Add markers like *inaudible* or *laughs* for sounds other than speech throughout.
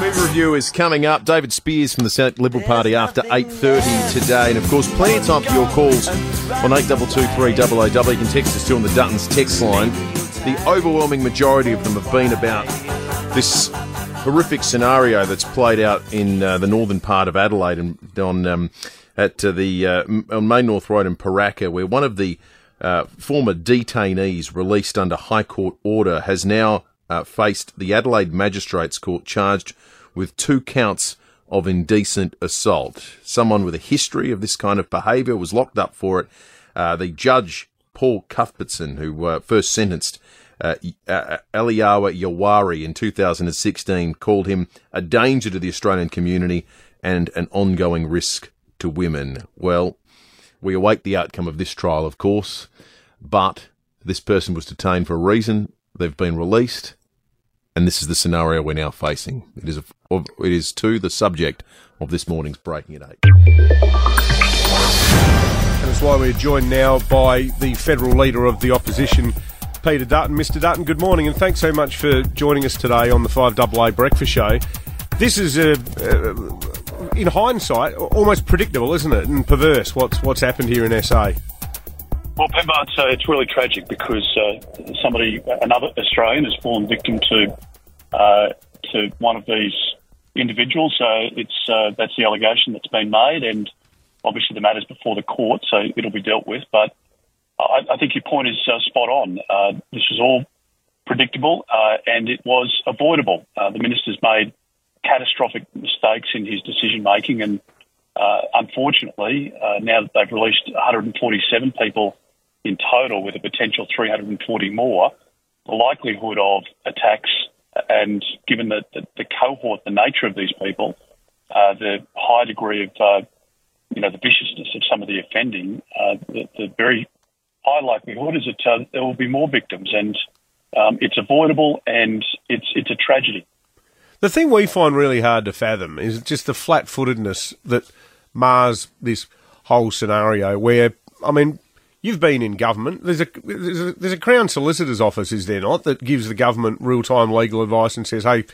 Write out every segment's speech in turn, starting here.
Movie review is coming up. David Speirs from the Senate Liberal Party after 8.30 today. And, of course, plenty of time for your calls on 8223 You can text us too on the Duttons text line. The overwhelming majority of them have been about this horrific scenario that's played out in uh, the northern part of Adelaide and on um, at uh, the uh, on Main North Road in Pooraka, where one of the uh, former detainees released under High Court order has now uh, faced the Adelaide Magistrates Court charged with two counts of indecent assault. Someone with a history of this kind of behaviour was locked up for it. Uh, the judge, Paul Cuthbertson, who uh, first sentenced uh, uh Yawari in 2016, called him a danger to the Australian community and an ongoing risk to women. Well, we await the outcome of this trial, of course, but this person was detained for a reason. They've been released, and this is the scenario we're now facing. It is, a, it is to the subject of this morning's Breaking at 8. And it's why we're joined now by the federal leader of the opposition, Peter Dutton. Mr. Dutton, good morning, and thanks so much for joining us today on the 5AA Breakfast Show. This is a, a in hindsight, almost predictable, isn't it? And perverse what's what's happened here in SA. Well, Penbo, it's, uh, it's really tragic because uh, somebody, another Australian, has fallen victim to uh, to one of these individuals. So it's uh, that's the allegation that's been made, and obviously the matter's before the court, so it'll be dealt with. But I, I think your point is uh, spot on. this was all predictable, and it was avoidable. the minister's made catastrophic mistakes in his decision making. And uh, unfortunately, uh, now that they've released 147 people in total with a potential 340 more, the likelihood of attacks and given the, the, the cohort, the nature of these people, uh, the high degree of, uh, you know, the viciousness of some of the offending, uh, the, the, very high likelihood is that uh, there will be more victims, and um, it's avoidable and it's it's a tragedy. The thing we find really hard to fathom is just the flat footedness that mars this whole scenario where, I mean, you've been in government. There's a, there's a, there's a Crown Solicitor's Office, is there not, that gives the government real time legal advice and says, hey,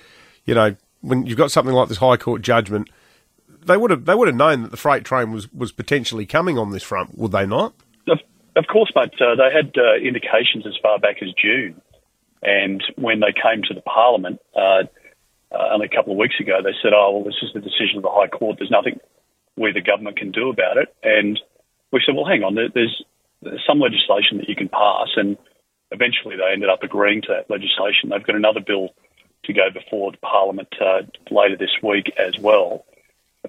you know, when you've got something like this High Court judgment, they would have they would have known that the freight train was, was potentially coming on this front, would they not? Of, of course, but Uh, they had uh, indications as far back as June, and when they came to the Parliament, uh, uh, only a couple of weeks ago, they said, oh, well, this is the decision of the High Court. There's nothing we, the government, can do about it. And we said, well, hang on, there's, there's some legislation that you can pass. And eventually they ended up agreeing to that legislation. They've got another bill to go before the Parliament uh, later this week as well.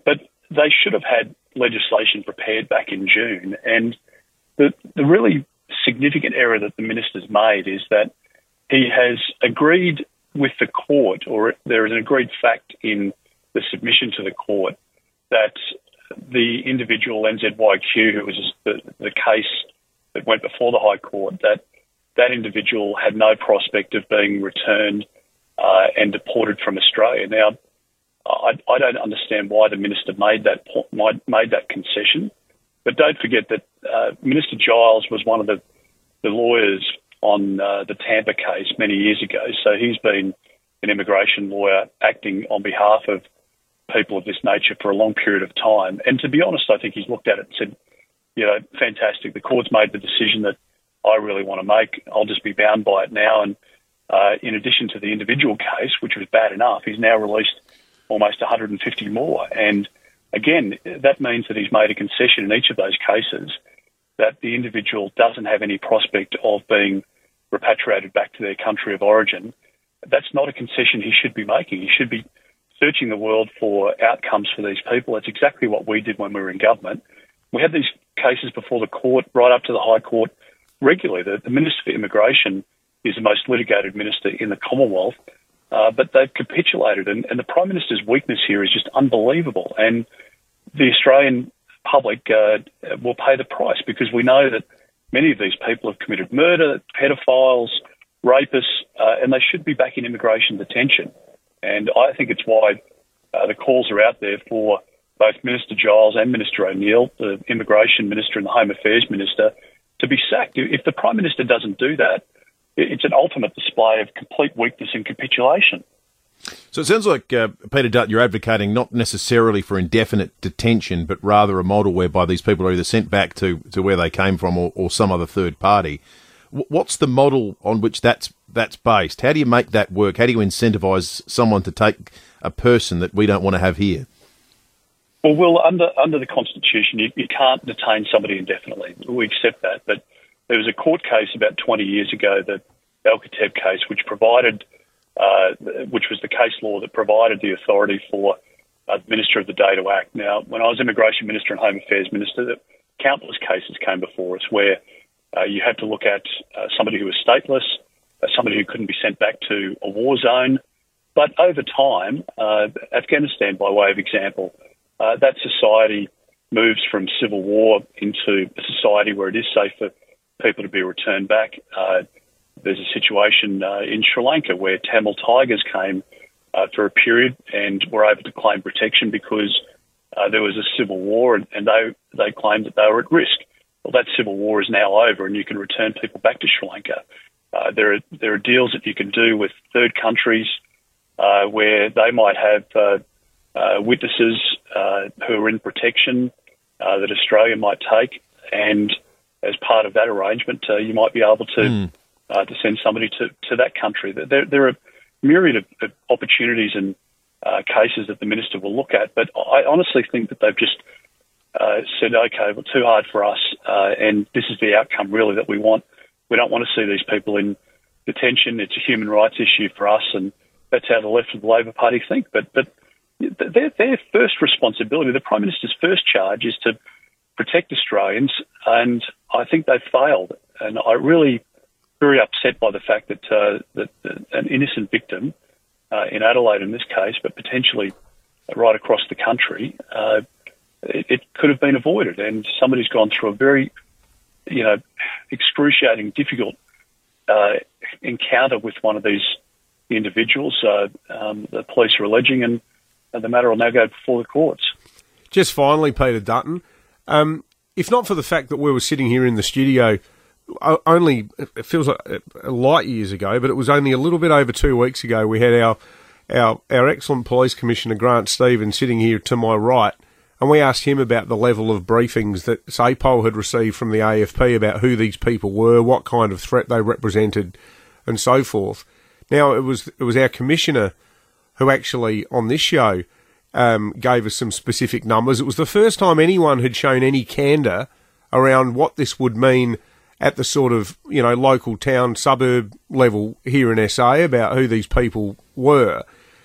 But they should have had legislation prepared back in June. And the, the really significant error that the minister's made is that he has agreed with the court, or there is an agreed fact in the submission to the court that the individual NZYQ, who was the, the case went before the High Court, that that individual had no prospect of being returned uh, and deported from Australia. Now, I, I, don't understand why the minister made that made that concession, but don't forget that uh, Minister Giles was one of the, the lawyers on uh, the Tampa case many years ago. So he's been an immigration lawyer acting on behalf of people of this nature for a long period of time. And to be honest, I think he's looked at it and said, you know, fantastic. The court's made the decision that I really want to make. I'll just be bound by it now. And uh, in addition to the individual case, which was bad enough, he's now released almost 150 more. And again, that means that he's made a concession in each of those cases that the individual doesn't have any prospect of being repatriated back to their country of origin, that's not a concession he should be making. He should be searching the world for outcomes for these people. That's exactly what we did when we were in government. We had these cases before the court, right up to the High Court, regularly. The, the Minister for Immigration is the most litigated minister in the Commonwealth, uh, but they've capitulated. And, and, the Prime Minister's weakness here is just unbelievable. And the Australian public uh, will pay the price because we know that Many of these people have committed murder, pedophiles, rapists, uh, and they should be back in immigration detention. And I think it's why uh, the calls are out there for both Minister Giles and Minister O'Neill, the Immigration Minister and the Home Affairs Minister, to be sacked. If the Prime Minister doesn't do that, it's an ultimate display of complete weakness and capitulation. So it sounds like, uh, Peter Dutt, you're advocating not necessarily for indefinite detention, but rather a model whereby these people are either sent back to, to where they came from or, or some other third party. W- what's the model on which that's that's based? How do you make that work? How do you incentivise someone to take a person that we don't want to have here? Well, Will, under under the Constitution, you, you can't detain somebody indefinitely. We accept that, but there was a court case about 20 years ago, the Al-Kateb case, which provided, uh, which was the case law that provided the authority for uh, the Minister of the Day to act. Now, when I was Immigration Minister and Home Affairs Minister, countless cases came before us where uh, you had to look at uh, somebody who was stateless, uh, somebody who couldn't be sent back to a war zone. But over time, uh, Afghanistan, by way of example, uh, that society moves from civil war into a society where it is safe for people to be returned back. Uh, there's a situation uh, in Sri Lanka where Tamil Tigers came uh, for a period and were able to claim protection because uh, there was a civil war and, and, they they claimed that they were at risk. Well, that civil war is now over, and you can return people back to Sri Lanka. Uh, there are there are deals that you can do with third countries where they might have witnesses who are in protection that Australia might take and as part of that arrangement, uh, you might be able to mm. uh, to send somebody to, to that country. There, there are a myriad of, of opportunities and uh, cases that the minister will look at, but I honestly think that they've just uh, said, okay, well, too hard for us, uh, and this is the outcome really that we want. We don't want to see these people in detention. It's a human rights issue for us, and that's how the left of the Labor Party think. But but their, their first responsibility, the Prime Minister's first charge, is to protect Australians, and I think they've failed. And I'm really very upset by the fact that uh, that, an innocent victim uh, in Adelaide, in this case, but potentially right across the country, uh, it, it, could have been avoided. And somebody's gone through a very, you know, excruciating, difficult uh, encounter with one of these individuals. Uh, um, the police are alleging, and, and the matter will now go before the courts. Just finally, Peter Dutton. Um, if not for the fact that we were sitting here in the studio only, it feels like light years ago, but it was only a little bit over two weeks ago, we had our, our, our excellent police commissioner, Grant Stevens, sitting here to my right, and we asked him about the level of briefings that SAPOL had received from the AFP about who these people were, what kind of threat they represented, and so forth. Now, it was, it was our commissioner who actually, on this show, um, gave us some specific numbers. It was the first time anyone had shown any candour around what this would mean at the sort of you know local town suburb level here in SA about who these people were.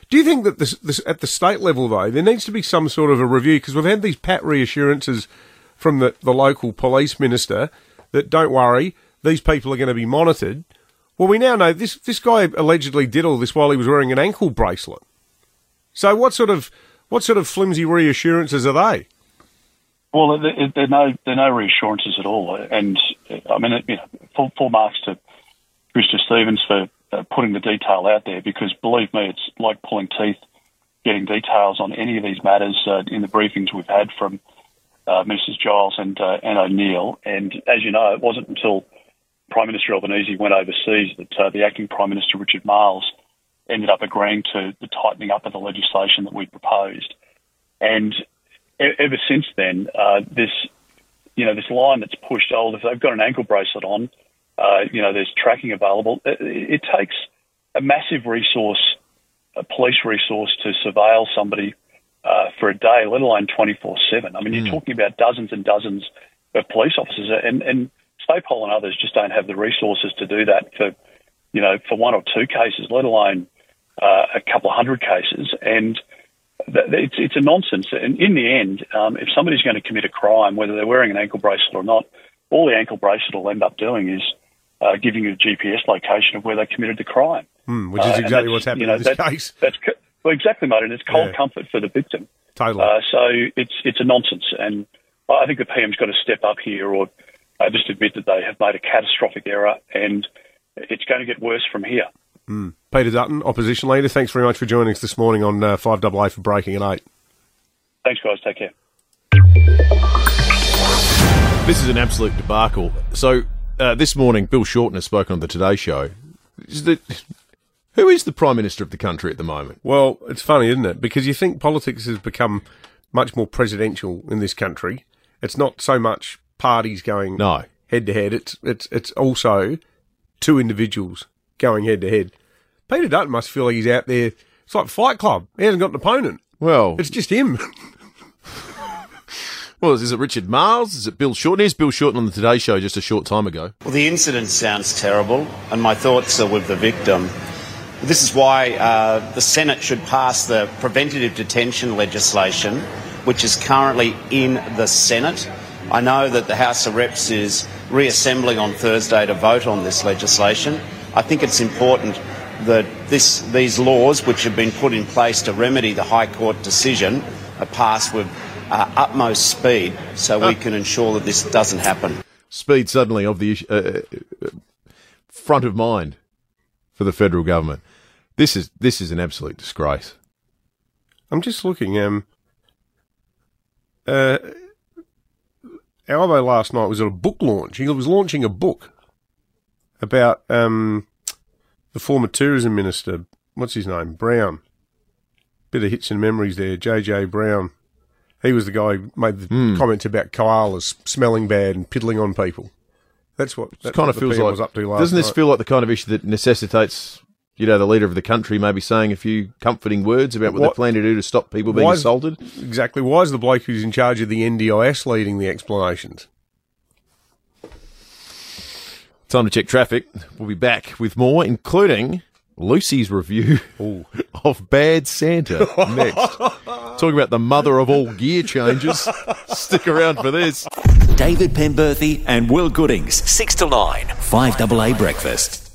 Do you think that this, this, at the state level though there needs to be some sort of a review because we've had these pat reassurances from the, the local police minister that don't worry these people are going to be monitored. Well, we now know this this guy allegedly did all this while he was wearing an ankle bracelet. So what sort of what sort of flimsy reassurances are they? Well, they're, no they're no reassurances at all, and I mean, you know, full, full marks to Mr. Stevens for uh, putting the detail out there because believe me, it's like pulling teeth getting details on any of these matters uh, in the briefings we've had from uh, Ministers Giles and uh, and O'Neill. And as you know, it wasn't until Prime Minister Albanese went overseas that uh, the acting Prime Minister Richard Marles ended up agreeing to the tightening up of the legislation that we proposed. And ever since then, uh, this you know this line that's pushed. Oh, if they've got an ankle bracelet on, uh, you know, there's tracking available. It, it takes a massive resource, a police resource, to surveil somebody uh, for a day, let alone 24/7. I mean, mm. you're hmm. talking about dozens and dozens of police officers, and and SAPOL and others just don't have the resources to do that for, you know, for one or two cases, let alone uh, a couple of hundred cases, and it's, it's a nonsense. And in the end, um, if somebody's going to commit a crime, whether they're wearing an ankle bracelet or not, all the ankle bracelet will end up doing is uh, giving you a GPS location of where they committed the crime. Mm, which is uh, exactly what's happening you know, in this that, case. That's well, exactly, mate, and it's cold yeah. comfort for the victim. Totally. Uh, so it's it's a nonsense, and I think the PM's got to step up here, or uh, just admit that they have made a catastrophic error, and it's going to get worse from here. Mm. Peter Dutton, opposition leader, thanks very much for joining us this morning on uh, 5AA for Breaking at 8. Thanks, guys. Take care. This is an absolute debacle. So, uh, this morning, Bill Shorten has spoken on the Today Show. The, Who is the Prime Minister of the country at the moment? Well, it's funny, isn't it? Because you think politics has become much more presidential in this country. It's not so much parties going No. head to head. It's it's it's also two individuals going head to head. Peter Dutton must feel like he's out there. It's like Fight Club. He hasn't got an opponent. Well, It's just him. *laughs* well, is it Richard Marles? Is it Bill Shorten? Here's Bill Shorten on the Today Show just a short time ago. Well, the incident sounds terrible, and my thoughts are with the victim. This is why uh, the Senate should pass the preventative detention legislation, which is currently in the Senate. I know that the House of Reps is reassembling on Thursday to vote on this legislation. I think it's important that this, these laws, which have been put in place to remedy the High Court decision, are passed with uh, utmost speed so we can ensure that this doesn't happen. Speed suddenly of the issue, uh, uh, front of mind for the federal government. This is this is an absolute disgrace. I'm just looking. Um, uh, Albo last night was at a book launch. He was launching a book about um, the former tourism minister. What's his name? Brown. Bit of hits and memories there. JJ Brown. He was the guy who made the comments about koalas smelling bad and piddling on people. That's what. It That's kind of feels like. was up to last doesn't this night. feel like the kind of issue that necessitates, you know, the leader of the country maybe saying a few comforting words about what, What- they plan to do to stop people being Why is- assaulted? exactly? Why is the bloke who's in charge of the NDIS leading the explanations? Time to check traffic. We'll be back with more, including Lucy's review *laughs* of Bad Santa next. Talking about the mother of all gear changes. *laughs* Stick around for this. David Penberthy and Will Goodings, 6 to 9, 5AA Breakfast.